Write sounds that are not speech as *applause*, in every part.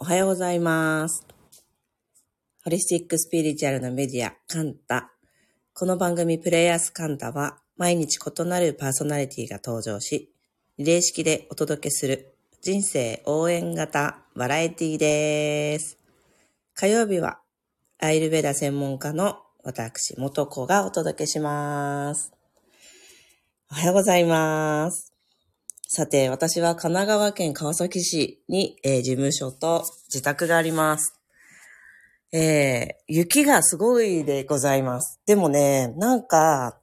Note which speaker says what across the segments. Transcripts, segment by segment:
Speaker 1: おはようございます。ホリスティックスピリチュアルなメディア、カンタ。この番組プレイヤースカンタは、毎日異なるパーソナリティが登場し、リレー式でお届けする人生応援型バラエティです。火曜日は、アイルベダ専門家の私、元子がお届けします。おはようございます。さて、私は神奈川県川崎市に、えー事務所と自宅があります。えー雪がすごいでございます。でもね、なんか、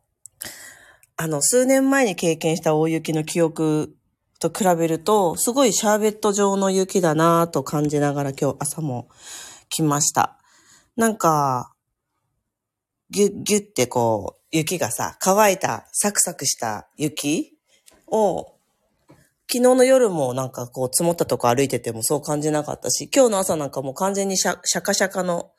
Speaker 1: あの、数年前に経験した大雪の記憶と比べると、すごいシャーベット状の雪だなぁと感じながら今日朝も来ました。なんか、ぎゅ、ぎゅってこう、雪がさ、乾いた、サクサクした雪を、昨日の夜もなんかこう積もったとこ歩いててもそう感じなかったし、今日の朝なんかもう完全にシャシャカシャカの、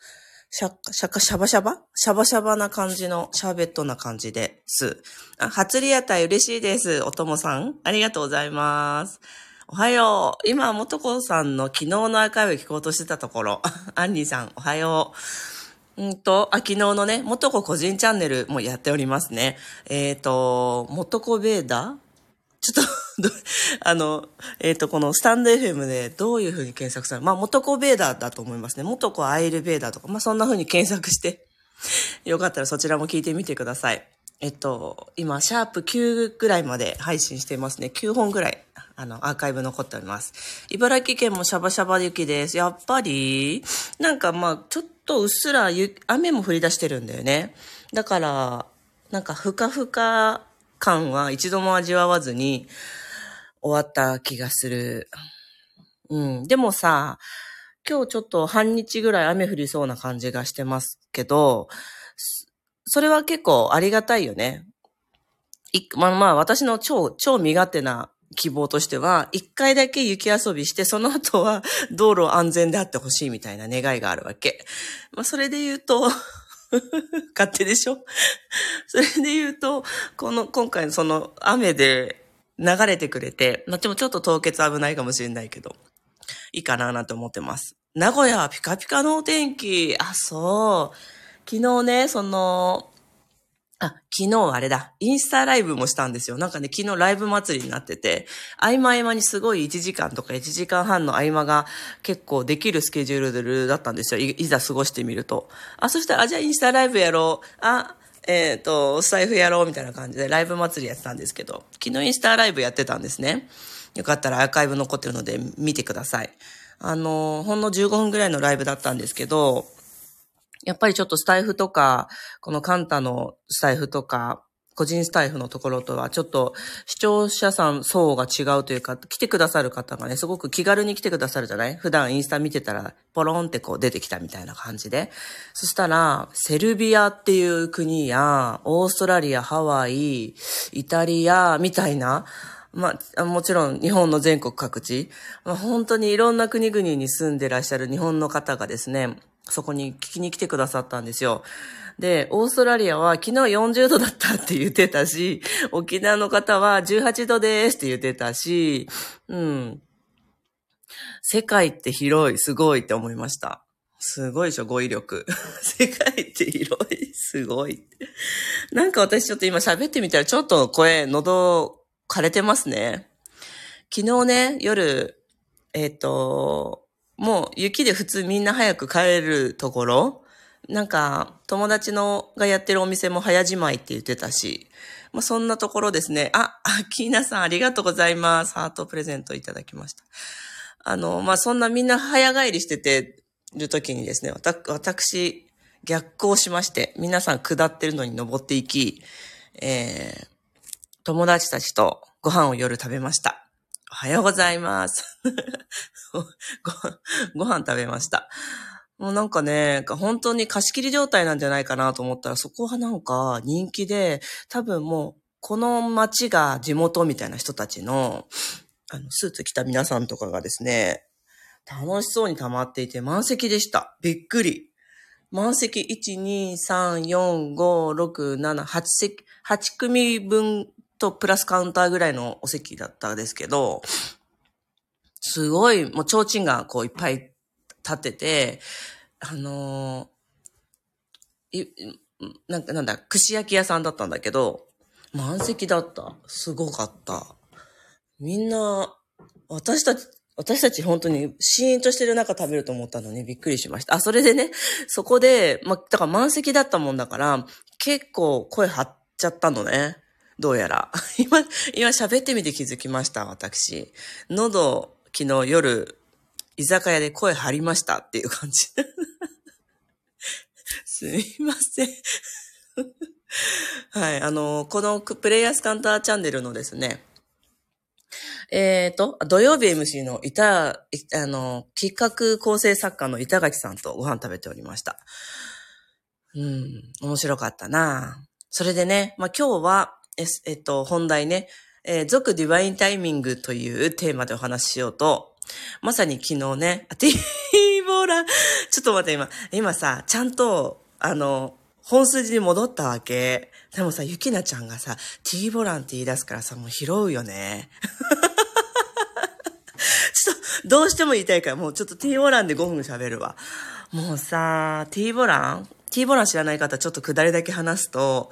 Speaker 1: シャカシャカシャバシャバ？シャバシャバな感じのシャーベットな感じです。あ、初リアタイ嬉しいです。おともさん。ありがとうございます。おはよう。今、もとこさんの昨日のアーカイブ聞こうとしてたところ。*laughs* アンニーさん、おはよう。うんと、あ、昨日のね、もとこ個人チャンネルもやっておりますね。えっ、と、もとこベーダー？ちょっと、*laughs* あの、えっ、と、このスタンド FM でどういう風に検索されるまあ、元子ベーダーだと思いますね。元子アイルベーダーとか、まあ、そんな風に検索して、*laughs* よかったらそちらも聞いてみてください。えっと、今、シャープ9ぐらいまで配信してますね。9本ぐらい、あの、アーカイブ残っております。茨城県もシャバシャバ雪です。やっぱり、なんかまあ、ちょっととうっすら雨も降り出してるんだよね。だから、なんかふかふか感は一度も味わわずに終わった気がする。うん。でもさ、今日ちょっと半日ぐらい雨降りそうな感じがしてますけど、そそれは結構ありがたいよね。いまあまあ私の超、超身勝手な希望としては、一回だけ雪遊びして、その後は *laughs* 道路安全であってほしいみたいな願いがあるわけ。まあそれで言うと、*laughs* 勝手でしょ？*laughs* それで言うと、この、今回のその雨で流れてくれて、まあでもちょっと凍結危ないかもしれないけど、いいかななんて思ってます。名古屋はピカピカのお天気。あ、そう。昨日ね、その、あ、昨日あれだ。インスタライブもしたんですよ。なんかね、昨日ライブ祭りになってて、合間合間にすごい1時間とか1時間半の合間が結構できるスケジュールだったんですよ。いいざ過ごしてみると。あ、そしたら、あ、じゃあインスタライブやろう。あ、えっ、と、スタイフやろうみたいな感じでライブ祭りやってたんですけど、昨日インスタライブやってたんですね。よかったらアーカイブ残ってるので見てください。あの、ほんの15分ぐらいのライブだったんですけど、やっぱりちょっとスタイフとか、このカンタのスタイフとか、個人スタイフのところとはちょっと視聴者さん層が違うというか、来てくださる方がね、すごく気軽に来てくださるじゃない？普段インスタ見てたら、ポロンってこう出てきたみたいな感じで。そしたら、セルビアっていう国や、オーストラリア、ハワイ、イタリア、みたいな、まあ、もちろん日本の全国各地、まあ、本当にいろんな国々に住んでらっしゃる日本の方がですね、そこに聞きに来てくださったんですよ。で、オーストラリアは昨日40度だったって言ってたし、*laughs* 沖縄の方は18度ですって言ってたし、うん。世界って広い、すごいって思いました。すごいでしょ、語彙力。*laughs* 世界って広い、すごい。なんか私ちょっと今喋ってみたらちょっと声、喉枯れてますね。昨日ね、夜、えっ、と、もう雪で普通みんな早く帰るところ、なんか友達のがやってるお店も早じまいって言ってたし、まあ、そんなところですね。あ、あ、キーナさんありがとうございます。ハートプレゼントいただきました。あの、まあ、そんなみんな早帰りしててる時にですね、わた私、逆行しまして、皆さん下ってるのに登っていき、えー、友達たちとご飯を夜食べました。おはようございます。*laughs* ご、ご飯食べました。もうなんかね、本当に貸し切り状態なんじゃないかなと思ったら、そこはなんか人気で、多分もう、この街が地元みたいな人たちの、あの、スーツ着た皆さんとかがですね、楽しそうに溜まっていて満席でした。びっくり。満席1、2、3、4、5、6、7、8席、8組分とプラスカウンターぐらいのお席だったんですけど、すごい、もう提灯がこういっぱい立ってて、あのー、い、なんか、なんだ、串焼き屋さんだったんだけど、満席だった。すごかった。みんな、私たち、私たち本当にシーンとしてる中食べると思ったのにびっくりしました。あ、それでね、そこで、ま、だから満席だったもんだから、結構声張っちゃったのね。どうやら。*laughs* 今、今喋ってみて気づきました、私。喉、昨日夜、居酒屋で声張りましたっていう感じ。*laughs* すみません。*laughs* はい、あの、このプレイヤースカンターチャンネルのですね、えっ、ー、と、土曜日 MC の板、あの、企画構成作家の板垣さんとご飯食べておりました。うん、面白かったなそれでね、まあ、今日は、えっと、本題ね、えー、続ディバインタイミングというテーマでお話ししようと、まさに昨日ね、ティーボーラ、*laughs* ちょっと待って今、今さ、ちゃんと、あの、本筋に戻ったわけ。でもさ、ゆきなちゃんがさ、ティーボランって言い出すからさ、もう拾うよね。*laughs* ちょっと、どうしても言いたいから、もうちょっとティーボランで5分喋るわ。もうさ、ティーボランキーボラン知らない方、ちょっと下りだけ話すと、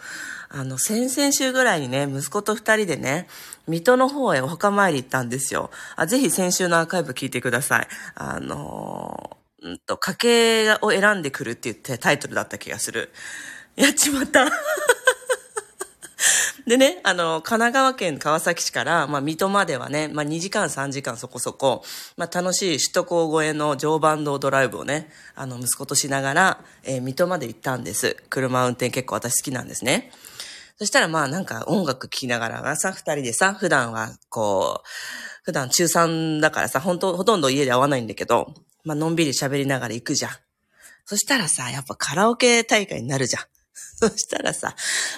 Speaker 1: あの、先々週ぐらいにね、息子と二人でね、水戸の方へお墓参り行ったんですよ。あぜひ先週のアーカイブ聞いてください。あのうんと、家計を選んでくるって言ってタイトルだった気がする。やっちまった。でね、あの、神奈川県川崎市から、まあ、水戸まではね、まあ、2時間3時間そこそこ、まあ、楽しい首都高越えの常磐道ドライブをね、あの、息子としながら、えー、水戸まで行ったんです。車運転結構私好きなんですね。そしたらまあなんか音楽聴きながらさ、二人でさ、普段はこう、普段中3だからさ、本当ほとんど家で会わないんだけど、まあ、のんびり喋りながら行くじゃん。そしたらさ、やっぱカラオケ大会になるじゃん。*laughs* そしたらさ、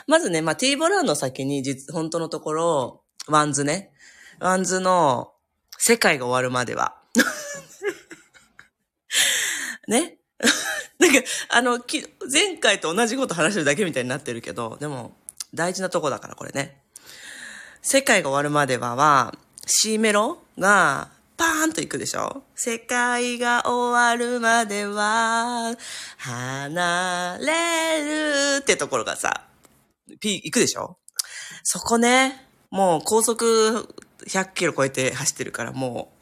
Speaker 1: まずね、まあ、 T-BOLAN の先に実、本当のところ、 WANDSね。 WANDSの世界が終わるまでは。*laughs* ね *laughs* なんか、あの、前回と同じこと話してるだけみたいになってるけど、でも、大事なとこだからこれね。世界が終わるまではは、C メロがパーンと行くでしょ？世界が終わるまでは、離れるってところがさ、P 行くでしょ？そこね、もう高速100キロ超えて走ってるからも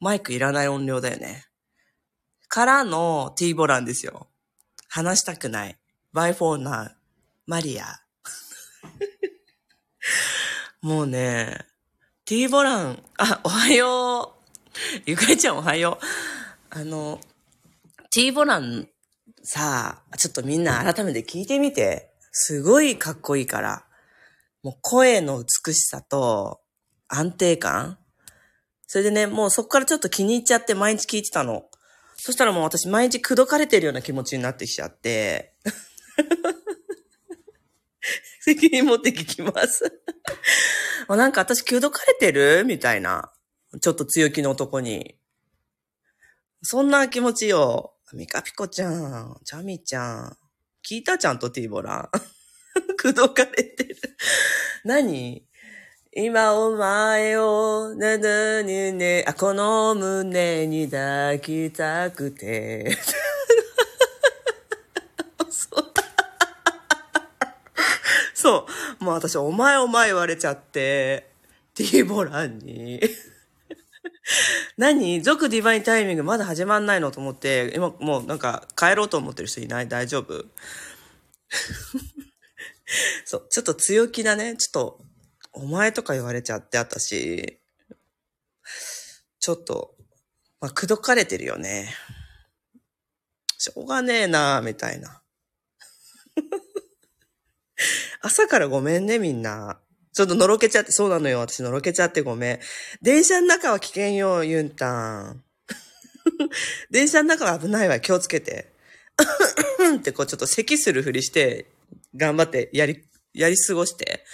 Speaker 1: う、マイクいらない音量だよね。からの T ボランですよ。話したくない。バイフォーナー、マリア。*laughs* もうね、T ボラン、あ、おはよう。ゆかりちゃんおはよう。あの、T ボランさあ、ちょっとみんな改めて聞いてみて。すごいかっこいいから。もう声の美しさと安定感。それでね、もうそこからちょっと気に入っちゃって毎日聞いてたの。そしたらもう私毎日口説かれてるような気持ちになってきちゃって。*laughs* 責任持って聞きますあなんか私、気どかれてる？みたいな。ちょっと強気の男に。そんな気持ちよ。ミカピコちゃん、チャミちゃん。聞いたちゃんとティーボラン。*laughs* くどかれてる。何？今お前を、ねねねね、あ、この胸に抱きたくて。*laughs* そう。もう私、お前お前言われちゃって、ティーボランに。*laughs* 何？族ディバインタイミングまだ始まんないのと思って、今もうなんか帰ろうと思ってる人いない？大丈夫？*laughs* そう、ちょっと強気だね。ちょっと、お前とか言われちゃって私、ちょっと、まあ、くどかれてるよね。しょうがねえなみたいな。*laughs* 朝からごめんね、みんな。ちょっとのろけちゃって、そうなのよ。私のろけちゃってごめん。電車の中は危険よ、ユンタン。*laughs* 電車の中は危ないわ。気をつけて。*coughs* ってこうちょっと咳するふりして、頑張ってやり、やり過ごして。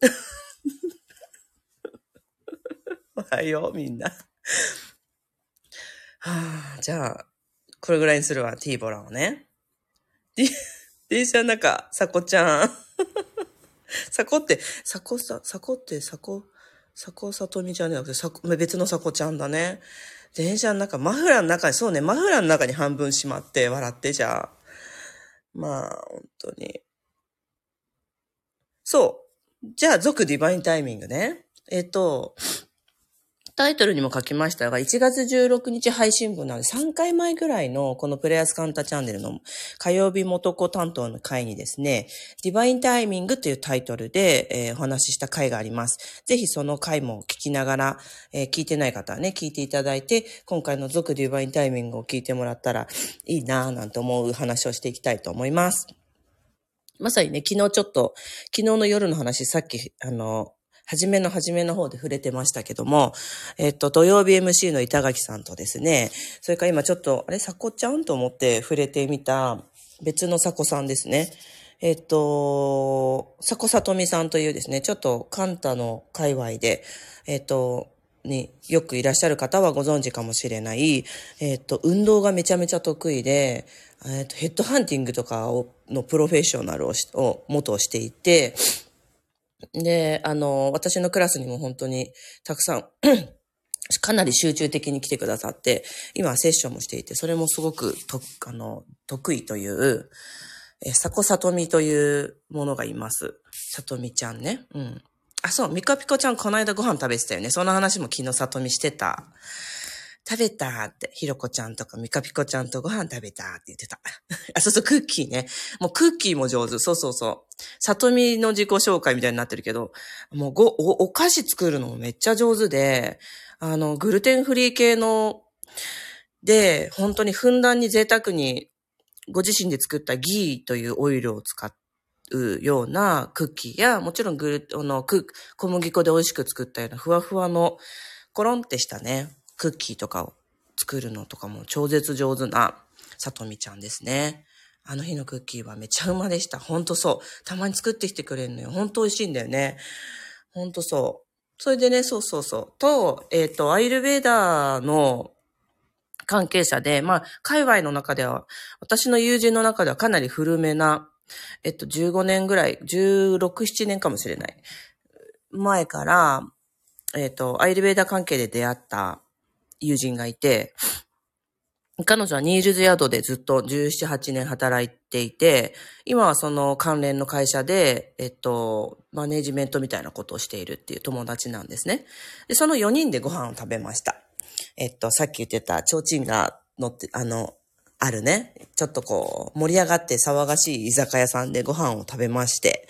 Speaker 1: *laughs* おはよう、みんな。はあ、じゃあ、これぐらいにするわ、T ボランをね。D、D ちゃんなんか、さこちゃん。*laughs* さこって、さこさ、さこって、さこ、さこさとみちゃんじゃなくて、さこ、別のさこちゃんだね。電車の中、マフラーの中に、そうね、マフラーの中に半分しまって笑ってじゃあ。まあ、本当に。そう。じゃあ、続ディバインタイミングね。えっと、タイトルにも書きましたが、1月16日配信分なので、3回前ぐらいのこのプレイヤースカンタチャンネルの火曜日元子担当の回にですね、ディバインタイミングというタイトルで、えー、お話しした回があります。ぜひその回も聞きながら、えー、聞いてない方はね、聞いていただいて、今回の続ディバインタイミングを聞いてもらったらいいなぁなんて思う話をしていきたいと思います。まさにね、昨日ちょっと、昨日の夜の話、さっき、あの、初めの初めの方で触れてましたけども、えっと、土曜日 MC の板垣さんとですね、それから今ちょっと、あれ、さこちゃんと思って触れてみた別のさこさんですね。えっと、さこさとみさんというですね、ちょっとカンタの界隈で、えっと、によくいらっしゃる方はご存知かもしれない、えっと、運動がめちゃめちゃ得意で、えっと、ヘッドハンティングとかをのプロフェッショナルをを元をしていて、で、あの、私のクラスにも本当にたくさん *clears throat* かなり集中的に来てくださって、今セッションもしていて、それもすごくと、あの、得意という、え、さこさとみというものがいます。さとみちゃんね。うん。あ、そう、みかぴこちゃんこの間ご飯食べてたよね。その話も昨日さとみしてた。食べたって、ひろこちゃんとかみかぴこちゃんとご飯食べたって言ってた。あ、そうそう、クッキーね。もうクッキーも上手。そうそうそう。里見の自己紹介みたいになってるけど、もうご、お、お菓子作るのもめっちゃ上手で、あの、グルテンフリー系の、で、本当にふんだんに贅沢に、ご自身で作ったギーというオイルを使うようなクッキーや、もちろんグル、あの、小麦粉で美味しく作ったようなふわふわの、コロンってしたね、クッキーとかを作るのとかも超絶上手なさとみちゃんですね。あの日のクッキーはめちゃうまでした。ほんとそう。たまに作ってきてくれるのよ。ほんと美味しいんだよね。ほんとそう。それでね、そうそうそう。と、えっ、ー、と、アイルベーダーの関係者で、まあ、界隈の中では、私の友人の中ではかなり古めな、えっと、15年ぐらい、16、7年かもしれない。前から、えっと、アイルベーダー関係で出会った友人がいて、彼女はニールズ宿でずっと17、8年働いていて、今はその関連の会社で、えっと、マネジメントみたいなことをしているっていう友達なんですね。で、その4人でご飯を食べました。えっと、さっき言ってた、提灯が乗って、あの、あるね、ちょっとこう、盛り上がって騒がしい居酒屋さんでご飯を食べまして、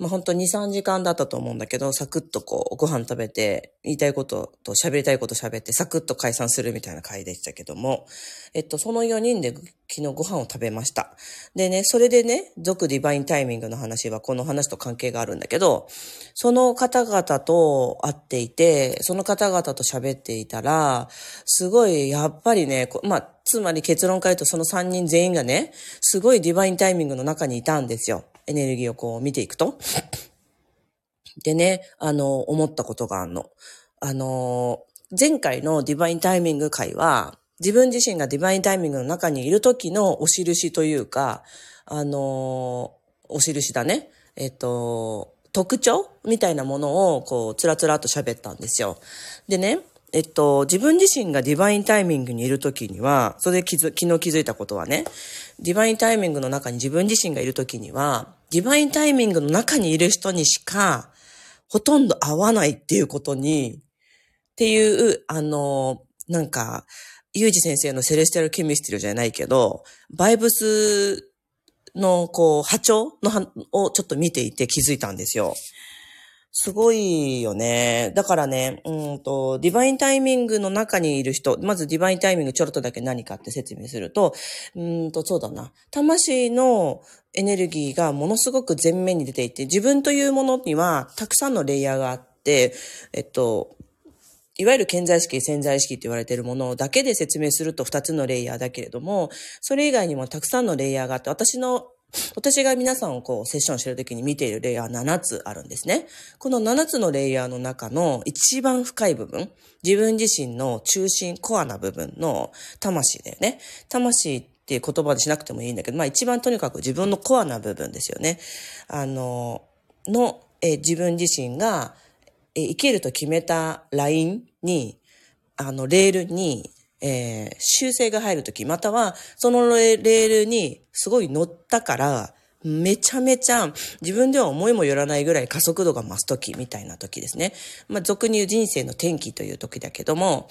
Speaker 1: まあ本当2、3時間だったと思うんだけど、サクッとこう、ご飯食べて、言いたいことと喋りたいこと喋って、サクッと解散するみたいな回でしたけども、えっと、その4人で昨日ご飯を食べました。でね、それでね、続ディバインタイミングの話はこの話と関係があるんだけど、その方々と会っていて、その方々と喋っていたら、すごい、やっぱりね、まあ、つまり結論から言うとその3人全員がね、すごいディバインタイミングの中にいたんですよ。エネルギーをこう見ていくと。でね、あの、思ったことがあるの。あの、前回のディバインタイミング会は、自分自身がディバインタイミングの中にいる時のお印というか、あの、お印だね。えっと、特徴みたいなものを、こう、つらつらと喋ったんですよ。でね、えっと、自分自身がディバインタイミングにいるときには、それで気づ、昨日気づいたことはね、divine timing の中に自分自身がいるときには、 divine timing の中にいる人にしか、ほとんど会わないっていうことに、っていう、あの、なんか、ユージ先生の celestial alchemist じゃないけど、バイブスの、こう、波長の、をちょっと見ていて気づいたんですよ。すごいよね。だからね、うんと、 divine timing の中にいる人、まず divine timing ちょろっとだけ何かって説明すると、うんと、そうだな。魂のエネルギーがものすごく前面に出ていて、自分というものにはたくさんのレイヤーがあって、えっと、いわゆる潜在意識、潜在意識って言われているものだけで説明すると2つのレイヤーだけれども、それ以外にもたくさんのレイヤーがあって、私の私が皆さんをこうセッションしてる時に見ているレイヤー7つあるんですね。この7つのレイヤーの中の一番深い部分、自分自身の中心、コアな部分の魂だよね。魂っていう言葉でしなくてもいいんだけど、まあ一番とにかく自分のコアな部分ですよね。あの、の、え自分自身が、え生きると決めたラインに、あの、レールに、えー、修正が入るとき、または、そのレールにすごい乗ったから、めちゃめちゃ自分では思いもよらないぐらい加速度が増すときみたいなときですね。まあ、俗に言う人生の転機というときだけども、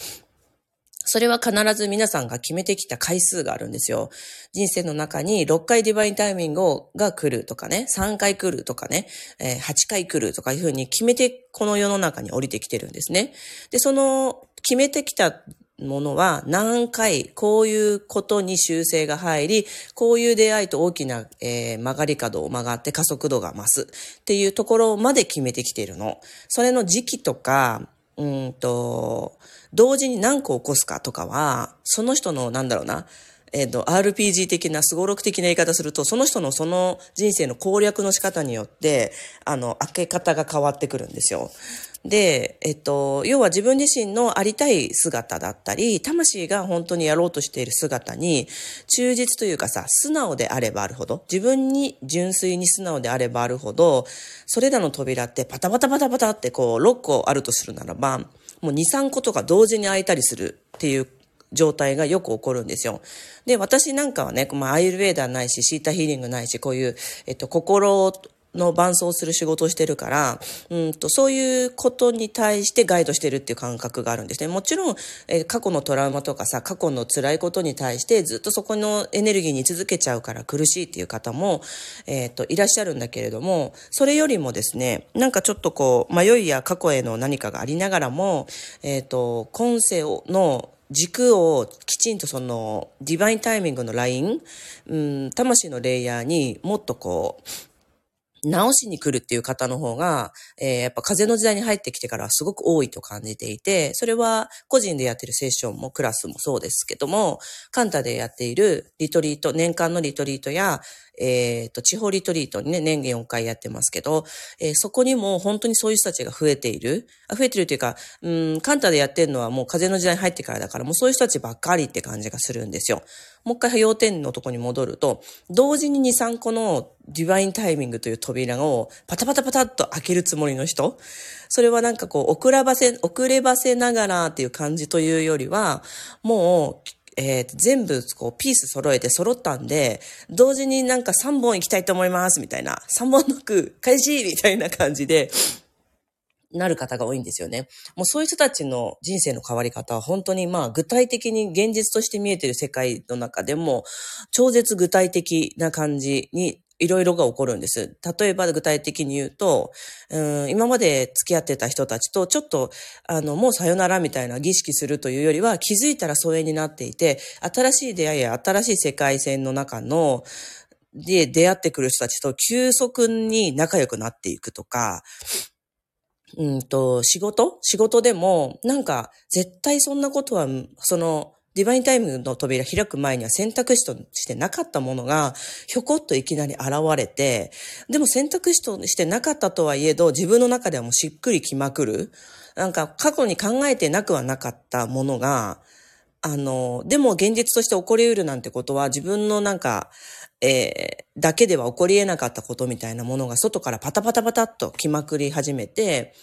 Speaker 1: それは必ず皆さんが決めてきた回数があるんですよ。人生の中に6回ディバインタイミングが来るとかね、3回来るとかね、8回来るとかいうふうに決めてこの世の中に降りてきてるんですね。で、その決めてきたものは何回こういうことに修正が入り、こういう出会いと大きな、えー、曲がり角を曲がって加速度が増すっていうところまで決めてきているの。それの時期とか、うんと、同時に何個起こすかとかは、その人のなんだろうな、えっ、ー、と、RPG 的な、すごろく的な言い方すると、その人のその人生の攻略の仕方によって、あの、開け方が変わってくるんですよ。で、えっと、要は自分自身のありたい姿だったり、魂が本当にやろうとしている姿に、忠実というかさ、素直であればあるほど、自分に純粋に素直であればあるほど、それらの扉ってパタパタパタパタってこう、6個あるとするならば、もう2、3個とか同時に開いたりするっていう状態がよく起こるんですよ。で、私なんかはね、まあ、アイルベーダーないし、シータヒーリングないし、こういう、えっと、心の伴走する仕事をしてるから、うんと、そういうことに対してガイドしてるっていう感覚があるんですね。もちろん、え、過去のトラウマとかさ、過去の辛いことに対してずっとそこのエネルギーに続けちゃうから苦しいっていう方も、えっ、ー、と、いらっしゃるんだけれども、それよりもですね、なんかちょっとこう、迷いや過去への何かがありながらも、えっ、ー、と、今世の軸をきちんとそのディバインタイミングのライン、うん、魂のレイヤーにもっとこう、直しに来るっていう方の方が、えー、やっぱ風の時代に入ってきてからすごく多いと感じていて、それは個人でやってるセッションもクラスもそうですけども、カンタでやっているリトリート、年間のリトリートや、えっ、ー、と、地方リトリートにね、年限4回やってますけど、えー、そこにも本当にそういう人たちが増えている。増えてるというか、うん、カンタでやってるのはもう風の時代に入ってからだから、もうそういう人たちばっかりって感じがするんですよ。もう一回要点のとこに戻ると、同時に2、3個のディバインタイミングという扉をパタパタパタっと開けるつもりの人。それはなんかこう、遅らばせ、遅ればせながらっていう感じというよりは、もう、えー、全部こうピース揃えて揃ったんで、同時になんか3本行きたいと思いますみたいな、3本ノック開始みたいな感じで、なる方が多いんですよね。もうそういう人たちの人生の変わり方は本当にまあ具体的に現実として見えている世界の中でも超絶具体的な感じにいろいろが起こるんです。例えば具体的に言うと、うん今まで付き合ってた人たちとちょっと、あの、もうさよならみたいな儀式するというよりは気づいたら疎遠になっていて、新しい出会いや新しい世界線の中の、で出会ってくる人たちと急速に仲良くなっていくとか、うんと、仕事？仕事でも、なんか、絶対そんなことは、その、ディバインタイムの扉開く前には選択肢としてなかったものが、ひょこっといきなり現れて、でも選択肢としてなかったとはいえど、自分の中ではもうしっくりきまくる。なんか過去に考えてなくはなかったものが、あの、でも現実として起こり得るなんてことは自分のなんか、えー、だけでは起こり得なかったことみたいなものが外からパタパタパタっと来まくり始めて、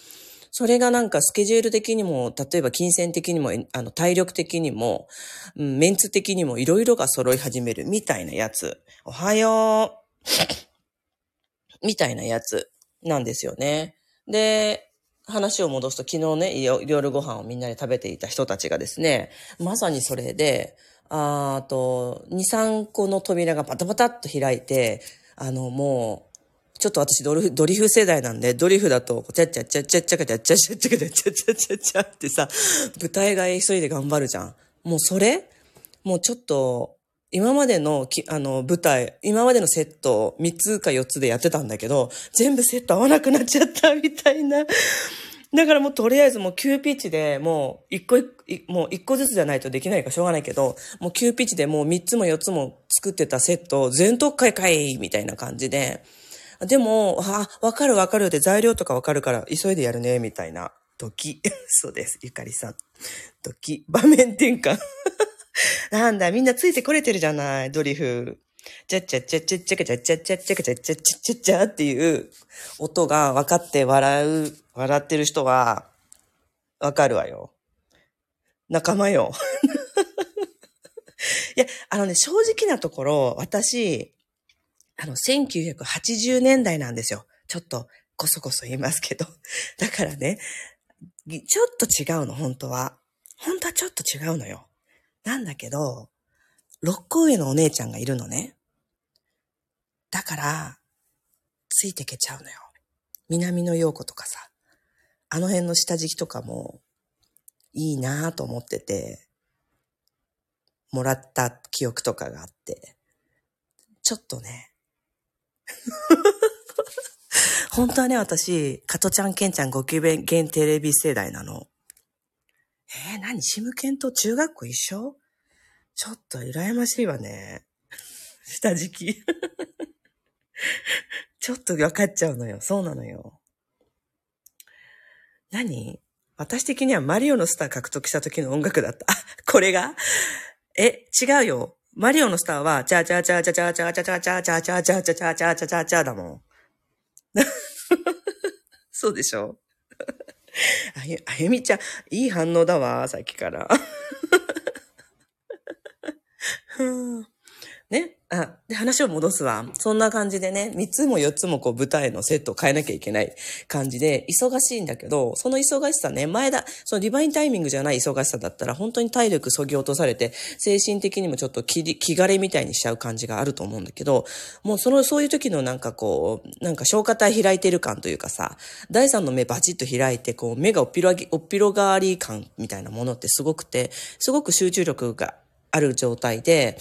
Speaker 1: それがなんかスケジュール的にも、例えば金銭的にも、あの体力的にも、メンツ的にもいろいろが揃い始めるみたいなやつ。おはよう。*laughs* みたいなやつなんですよね。で、話を戻すと昨日ね、夜ご飯をみんなで食べていた人たちがですね、まさにそれで、あと、2、3個の扉がパタパタっと開いて、あの、もう、ちょっと私ドリフ、ドリフ世代なんで、ドリフだと、ちゃっちゃっちゃっちゃっちゃかちゃっちゃっちゃっちゃちゃっちゃっちゃっちゃっちゃってさ、舞台が一人で頑張るじゃん。もうそれ？もうちょっと、今までのき、あの、舞台、今までのセット3つか4つでやってたんだけど、全部セット合わなくなっちゃったみたいな。だからもうとりあえずもう急ピッチでもう一個一、もう一個ずつじゃないとできないからしょうがないけど、もう急ピッチでもう三つも四つも作ってたセットを全特会かいみたいな感じで、でも、あ、わかるわかるって材料とかわかるから急いでやるね、みたいな時。*laughs* そうです。ゆかりさん。時。場面転換。*laughs* なんだ、みんなついてこれてるじゃない、ドリフ。チャッチャッチャッチャッチャッチャッチャッチャッチャッチャッチャッチャッチャッっていう音が分かって笑う、笑ってる人は、わかるわよ。仲間よ。*laughs* いや、あのね、正直なところ、私、あの、1980年代なんですよ。ちょっと、こそこそ言いますけど。*laughs* だからね、ちょっと違うの、本当は。本当はちょっと違うのよ。なんだけど、六個上のお姉ちゃんがいるのね。だから、ついてけちゃうのよ。南の陽子とかさ、あの辺の下敷きとかも、いいなぁと思ってて、もらった記憶とかがあって、ちょっとね、*laughs* 本当はね、私、加トちゃん、ケンちゃん、ご機嫌テレビ世代なの。えー、何？シムケンと中学校一緒？ちょっと羨ましいわね。下敷き。*laughs* ちょっと分かっちゃうのよ。そうなのよ。何？私的にはマリオのスター獲得した時の音楽だった。これが？え、違うよ。マリオのスターは、チャーチャチャチャチャチャチャチャチャチャチャチャチャチャチャチャチャだもん。そうでしょあゆ、あゆみちゃん、いい反応だわ、さっきから。ね。あ、で、話を戻すわ。そんな感じでね、三つも四つもこう舞台のセットを変えなきゃいけない感じで、忙しいんだけど、その忙しさね、前だ、そのディバインタイミングじゃない忙しさだったら、本当に体力そぎ落とされて、精神的にもちょっと気気枯れみたいにしちゃう感じがあると思うんだけど、もうその、そういう時のなんかこう、なんか消化体開いてる感というかさ、第三の目バチッと開いて、こう、目がおっぴろぎ、おっぴろがわり感みたいなものってすごくて、すごく集中力がある状態で、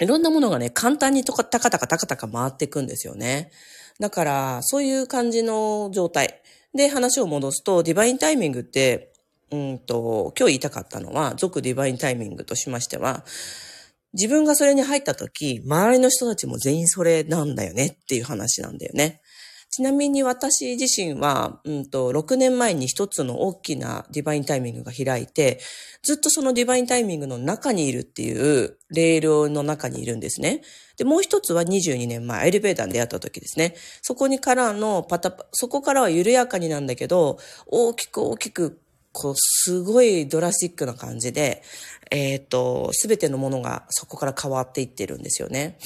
Speaker 1: いろんなものがね、簡単にとか、たかたかたかたか回っていくんですよね。だから、そういう感じの状態。で、話を戻すと、ディバインタイミングって、うんと、今日言いたかったのは、俗ディバインタイミングとしましては、自分がそれに入った時、周りの人たちも全員それなんだよねっていう話なんだよね。ちなみに私自身は、うんと、6年前に一つの大きなディバインタイミングが開いて、ずっとそのディバインタイミングの中にいるっていうレールの中にいるんですね。で、もう一つは22年前、エレベーターに出会った時ですね。そこにからのパタパ、そこからは緩やかになんだけど、大きく大きく、こう、すごいドラスティックな感じで、えっ、ー、と、すべてのものがそこから変わっていってるんですよね。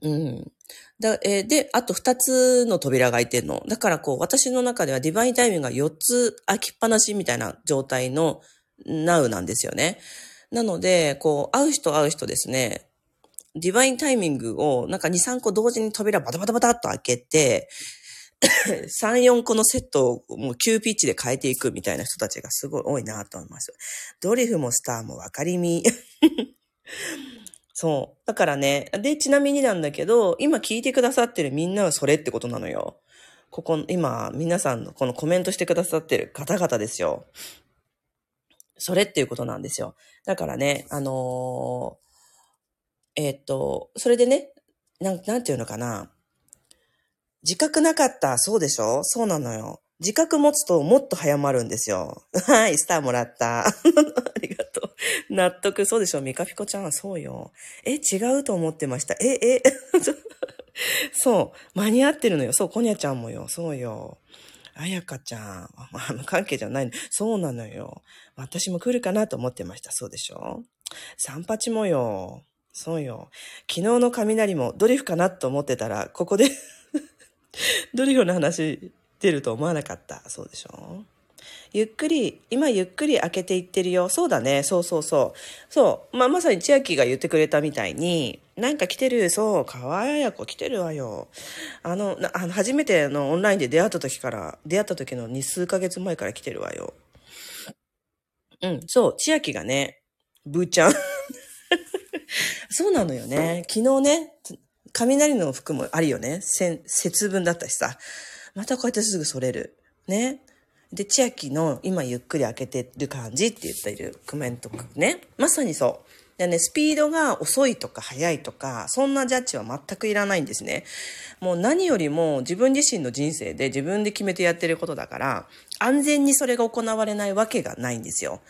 Speaker 1: うん。だえー、で、あと二つの扉が開いてるの。だからこう、私の中ではディバインタイミングが四つ開きっぱなしみたいな状態のナウなんですよね。なので、こう、会う人会う人ですね、ディバインタイミングをなんか二、三個同時に扉バタバタバタっと開けて、*coughs* 3、4個のセットをもう急ピッチで変えていくみたいな人たちがすごい多いなと思います。ドリフもスターも分かりみ。*laughs* そう。だからね、で、ちなみになんだけど、今聞いてくださってるみんなはそれってことなのよ。ここ、今、皆さんのこのコメントしてくださってる方々ですよ。それっていうことなんですよ。だからね、あのー、えー、っと、それでね、なん、なんていうのかな。自覚なかった。そうでしょ？そうなのよ。自覚持つともっと早まるんですよ。*laughs* はい、スターもらった。*laughs* ありがとう。納得。そうでしょミカピコちゃんはそうよ。え、違うと思ってました。え、え、*laughs* そう。間に合ってるのよ。そう、コニャちゃんもよ。そうよ。あやかちゃん。あの関係じゃないの。そうなのよ。私も来るかなと思ってました。そうでしょ三八もよ。そうよ。昨日の雷もドリフかなと思ってたら、ここでドリフの話出ると思わなかった。そうでしょ？ゆっくり、今ゆっくり開けていってるよ。そうだね。そうそうそう。そう。まあ、まさに千秋が言ってくれたみたいに、なんか来てる。そう。かわややこ来てるわよ。あの、あの初めてのオンラインで出会った時から、出会った時の2数ヶ月前から来てるわよ。うん。そう。千秋がね、ブーちゃん。*laughs* そうなのよね。昨日ね、雷の服もあるよね。節分だったしさ。またこうやってすぐそれる。ね。で、千秋の今ゆっくり開けてる感じって言っているコメントね。まさにそう。でね、スピードが遅いとか速いとか、そんなジャッジは全くいらないんですね。もう何よりも自分自身の人生で自分で決めてやってることだから、安全にそれが行われないわけがないんですよ。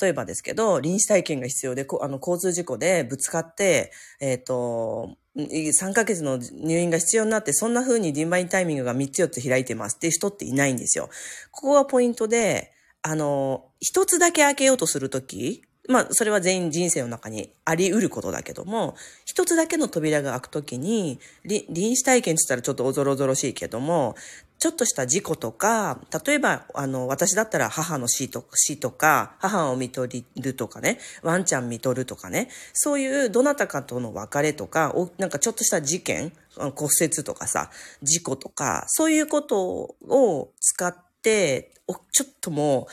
Speaker 1: 例えばですけど、臨死体験が必要で、あの、交通事故でぶつかって、えっ、ー、と、3ヶ月の入院が必要になって、そんな風にディンバインタイミングが3つ4つ開いてますっていう人っていないんですよ。ここがポイントで、あの、1つだけ開けようとするとき、まあ、それは全員人生の中にあり得ることだけども、一つだけの扉が開くときに、臨死体験って言ったらちょっとおぞろぞろしいけども、ちょっとした事故とか、例えば、あの、私だったら母の死と死とか、母を見取るとかね、ワンちゃん見取るとかね、そういうどなたかとの別れとか、なんかちょっとした事件、骨折とかさ、事故とか、そういうことを使って、ちょっともう、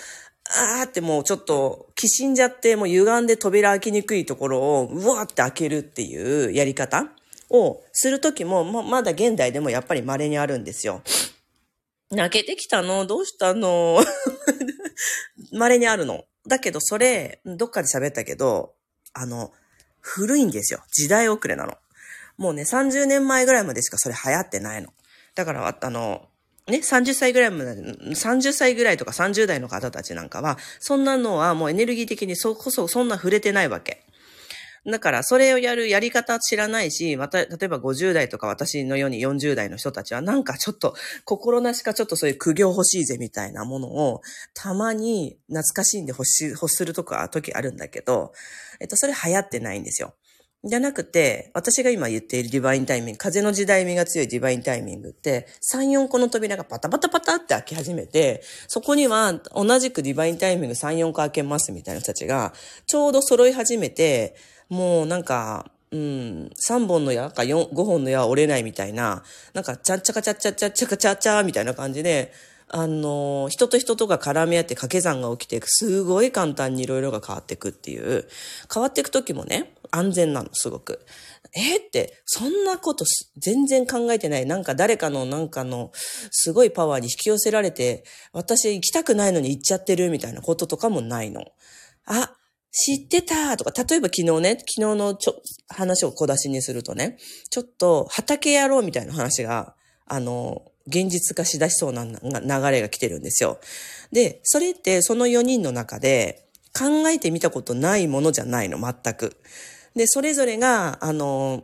Speaker 1: あーってもうちょっと、きしんじゃって、もう歪んで扉開きにくいところを、うわーって開けるっていうやり方をするときも、ま、まだ現代でもやっぱり稀にあるんですよ。泣けてきたの？どうしたの？*laughs* 稀にあるの。だけどそれ、どっかで喋ったけど、あの、古いんですよ。時代遅れなの。もうね、30年前ぐらいまでしかそれ流行ってないの。だから、あの、ね、30歳ぐらいまで、30歳ぐらいとか30代の方たちなんかは、そんなのはもうエネルギー的にそこそそんな触れてないわけ。だから、それをやるやり方知らないし、また、例えば50代とか私のように40代の人たちは、なんかちょっと、心なしかちょっとそういう苦行欲しいぜみたいなものを、たまに懐かしいんで欲し、欲するとか、時あるんだけど、えっと、それ流行ってないんですよ。じゃなくて、私が今言っているディバインタイミング、風の時代味が強いディバインタイミングって、3、4個の扉がパタパタパタって開き始めて、そこには同じくディバインタイミング3、4個開けますみたいな人たちが、ちょうど揃い始めて、もうなんか、うん、3本の矢か4、5本の矢は折れないみたいな、なんか、ちゃっちゃかちゃっちゃっちゃっちゃかちゃっちゃみたいな感じで、あの、人と人とが絡み合って掛け算が起きて、すごい簡単にいろいろが変わっていくっていう、変わっていく時もね、安全なの、すごく。えって、そんなこと全然考えてない。なんか誰かのなんかのすごいパワーに引き寄せられて、私行きたくないのに行っちゃってるみたいなこととかもないの。あ、知ってたとか、例えば昨日ね、昨日のちょ、話を小出しにするとね、ちょっと畑やろうみたいな話が、あの、現実化しだしそうな流れが来てるんですよ。で、それってその4人の中で考えてみたことないものじゃないの、全く。で、それぞれが、あの、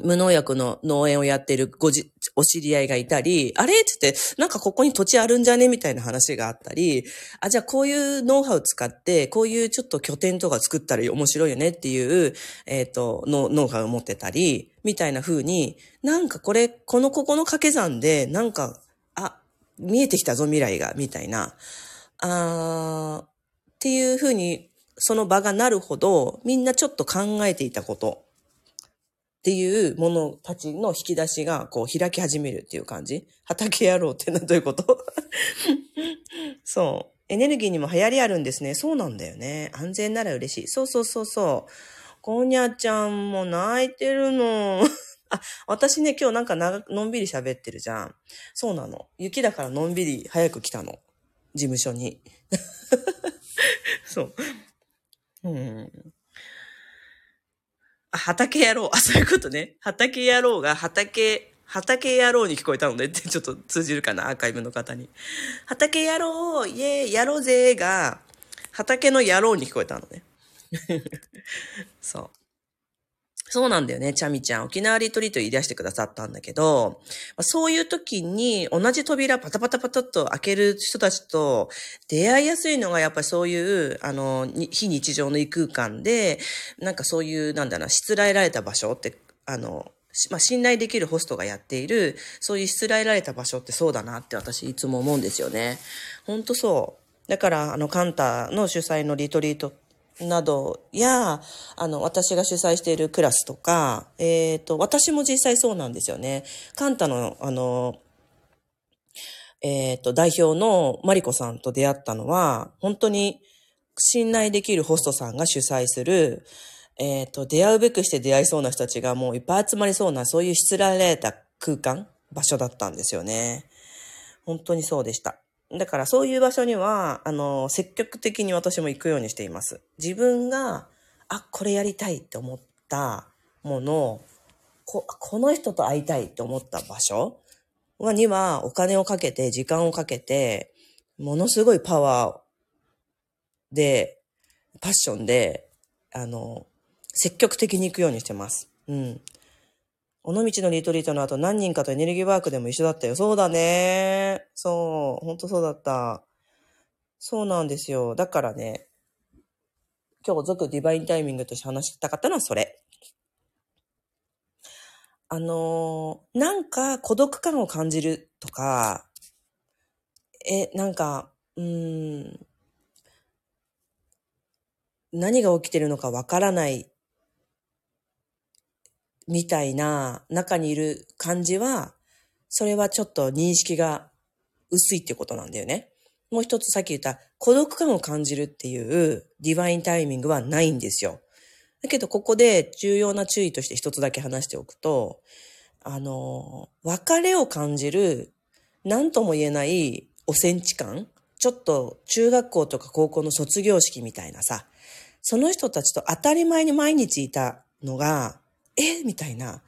Speaker 1: 無農薬の農園をやってるごじ、お知り合いがいたり、あれ？つって、なんかここに土地あるんじゃね？みたいな話があったり、あ、じゃあこういうノウハウ使って、こういうちょっと拠点とか作ったら面白いよね？っていう、えっ、ー、と、ノウハウを持ってたり、みたいな風に、なんかこれ、このここの掛け算で、なんか、あ、見えてきたぞ未来が、みたいな、あーっていう風に、その場がなるほど、みんなちょっと考えていたことっていうものたちの引き出しがこう開き始めるっていう感じ畑野郎ってのはどういうこと？*laughs* そう。エネルギーにも流行りあるんですね。そうなんだよね。安全なら嬉しい。そうそうそうそう。こにゃちゃんも泣いてるの。*laughs* あ、私ね、今日なんかなのんびり喋ってるじゃん。そうなの。雪だからのんびり早く来たの。事務所に。*laughs* そう。うん。畑野郎。あ、そういうことね。畑野郎が畑、畑野郎に聞こえたのでってちょっと通じるかな、アーカイブの方に。畑野郎、イェーイ、やろうぜが、畑の野郎に聞こえたのね。*laughs* そう。そうなんだよね、チャミちゃん。沖縄リトリート言い出してくださったんだけど、そういう時に同じ扉パタパタパタっと開ける人たちと出会いやすいのがやっぱりそういう、あの、非日常の異空間で、なんかそういう、なんだろう、しつらえられた場所って、あの、まあ、信頼できるホストがやっている、そういうしつらえられた場所ってそうだなって私いつも思うんですよね。ほんとそう。だから、あの、カンタの主催のリトリートってなどや、あの、私が主催しているクラスとか、えっ、ー、と、私も実際そうなんですよね。カンタの、あの、えっ、ー、と、代表のマリコさんと出会ったのは、本当に信頼できるホストさんが主催する、えっ、ー、と、出会うべくして出会いそうな人たちがもういっぱい集まりそうな、そういうしつられた空間、場所だったんですよね。本当にそうでした。だからそういう場所には、あの、積極的に私も行くようにしています。自分が、あ、これやりたいって思ったものを、ここの人と会いたいって思った場所にはお金をかけて、時間をかけて、ものすごいパワーで、パッションで、あの、積極的に行くようにしてます。うん。尾道のリトリートの後何人かとエネルギーワークでも一緒だったよ。そうだね。そう。ほんとそうだった。そうなんですよ。だからね、今日続ディバインタイミングとして話したかったのはそれ。あのー、なんか孤独感を感じるとか、え、なんか、うーん、何が起きてるのかわからないみたいな中にいる感じは、それはちょっと認識が薄いってことなんだよね。もう一つさっき言った孤独感を感じるっていうディバインタイミングはないんですよ。だけどここで重要な注意として一つだけ話しておくと、あの、別れを感じる何とも言えないおセンチ感ちょっと中学校とか高校の卒業式みたいなさ、その人たちと当たり前に毎日いたのが、えみたいな。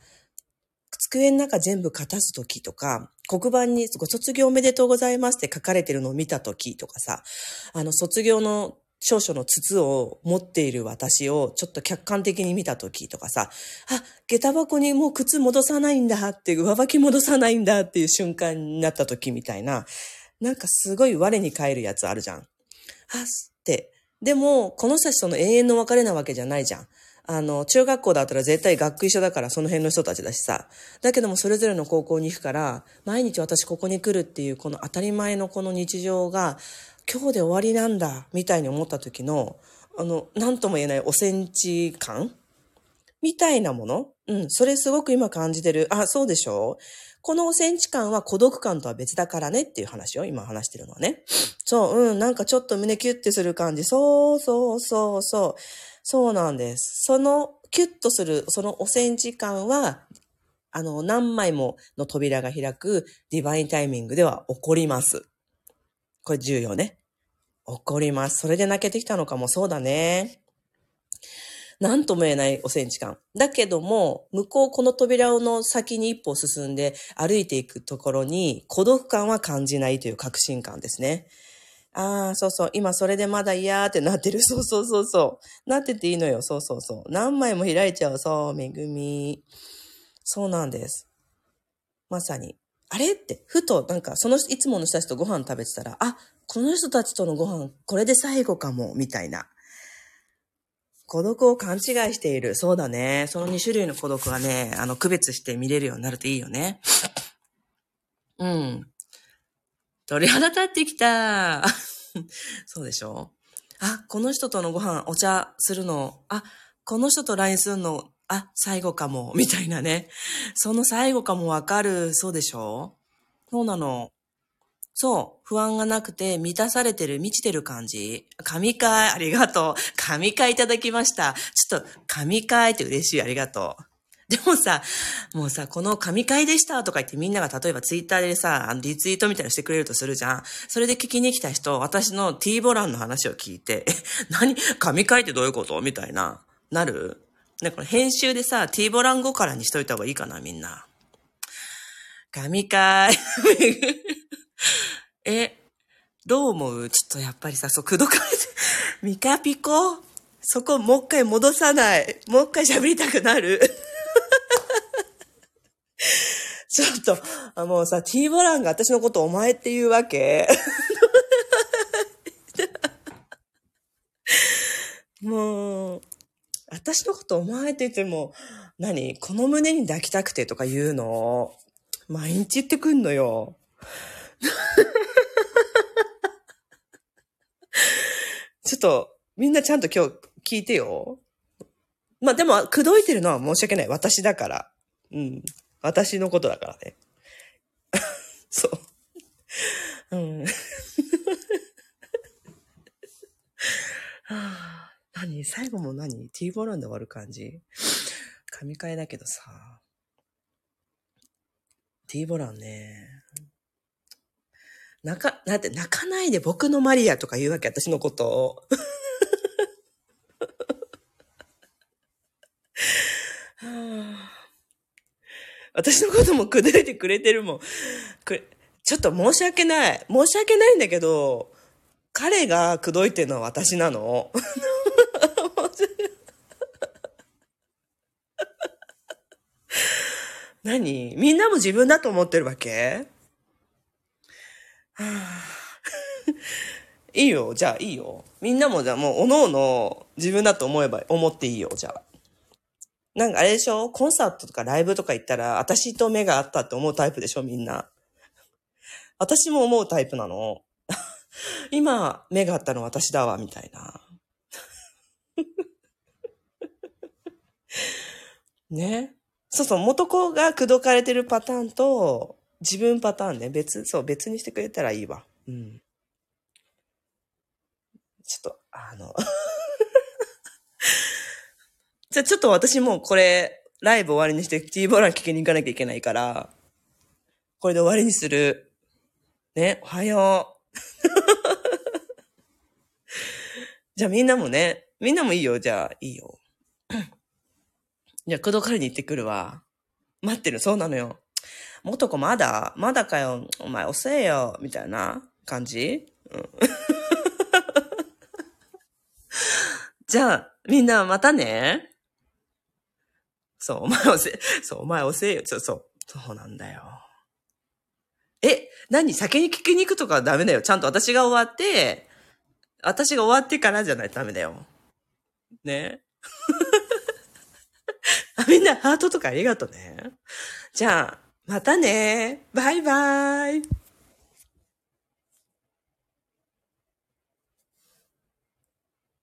Speaker 1: 机の中全部片すときとか、黒板にご卒業おめでとうございますって書かれてるのを見たときとかさ、あの卒業の少々の筒を持っている私をちょっと客観的に見たときとかさ、あ、下駄箱にもう靴戻さないんだって、上履き戻さないんだっていう瞬間になったときみたいな、なんかすごい我に返るやつあるじゃん。あ、って。でも、この人たちとの永遠の別れなわけじゃないじゃん。あの、中学校だったら絶対学区一緒だからその辺の人たちだしさ。だけどもそれぞれの高校に行くから、毎日私ここに来るっていうこの当たり前のこの日常が、今日で終わりなんだ、みたいに思った時の、あの、なんとも言えないおセンチ感みたいなもの？うん、それすごく今感じてる。あ、そうでしょ？このおセンチ感は孤独感とは別だからねっていう話を今話してるのはね。そう、うん、なんかちょっと胸キュッてする感じ。そうそうそうそう。そうなんです。その、キュッとする、そのおセンチ感は、あの、何枚もの扉が開くディバインタイミングでは起こります。これ重要ね。起こります。それで泣けてきたのかもそうだね。なんとも言えないおセンチ感。だけども、向こうこの扉の先に一歩進んで歩いていくところに孤独感は感じないという確信感ですね。ああ、そうそう。今それでまだ嫌ってなってる。*laughs* そうそうそうそう。なってていいのよ。そうそうそう。何枚も開いちゃう。そう、めぐみ。そうなんです。まさに。あれって、ふと、なんか、その、いつもの人たちとご飯食べてたら、あ、この人たちとのご飯、これで最後かも、みたいな。孤独を勘違いしている。そうだね。その2種類の孤独はね、あの、区別して見れるようになるといいよね。うん。鳥肌立ってきた。*laughs* そうでしょ？あ、この人とのご飯、お茶するの、あ、この人と LINE するの、あ、最後かも、みたいなね。その最後かもわかる、そうでしょ？そうなの。そう。不安がなくて、満たされてる、満ちてる感じ。神会、ありがとう。神会いただきました。ちょっと、神会って嬉しい、ありがとう。*laughs* でもさ、もうさ、この神会でしたとか言ってみんなが例えばツイッターでさ、あのリツイートみたいなしてくれるとするじゃん。それで聞きに来た人、私の T ボランの話を聞いて、え、何？神会ってどういうこと？みたいな、なる？ね、これ編集でさ、T ボラン語からにしといた方がいいかな、みんな。神会。*laughs* え、どう思う？ちょっとやっぱりさ、そう、くどかれて、ミカピコ？そこもう一回戻さない。もう一回喋りたくなる。ちょっと、あもうさ、T ボランが私のことお前って言うわけ？*laughs* もう、私のことお前って言っても、何？この胸に抱きたくてとか言うの？毎日言ってくんのよ。*laughs* ちょっと、みんなちゃんと今日聞いてよ。まあでも、口説いてるのは申し訳ない。私だから。うん。私のことだからね。*laughs* そう。うん。は *laughs* あ、何？最後も何 ?T ボランで終わる感じ？神替えだけどさ。T ボランね。泣か、だって泣かないで僕のマリアとか言うわけ、私のことを。私のこともくどいてくれてるもん。ちょっと申し訳ない。申し訳ないんだけど、彼がくどいてるのは私なの。*laughs* 何？みんなも自分だと思ってるわけ？はあ、いいよ。じゃあいいよ。みんなもじゃあもう、おのおの自分だと思えば、思っていいよ。じゃあ。なんかあれでしょ？コンサートとかライブとか行ったら、私と目があったって思うタイプでしょみんな。私も思うタイプなの。*laughs* 今、目があったの私だわ、みたいな。*laughs* ね。そうそう、元子が口説かれてるパターンと、自分パターンね、別、そう、別にしてくれたらいいわ。うん。ちょっと、あのじゃあちょっと私もこれ、ライブ終わりにして T ボーラン聞きに行かなきゃいけないから、これで終わりにする。ね、おはよう。*laughs* じゃあみんなもね、みんなもいいよ、じゃあ、いいよ。じゃあ、口説かれに行ってくるわ。待ってる、そうなのよ。元子まだ？まだかよ。お前遅えよ。みたいな感じ？うん。*laughs* じゃあ、みんなまたね。そう、お前遅え、*laughs* そう、お前遅えよ。そう、そう。そうなんだよ。え、何？先に聞きに行くとかダメだよ。ちゃんと私が終わって、私が終わってからじゃないとダメだよ。ね？*laughs* みんなハートとかありがとね。じゃあ、またね。バイバイ。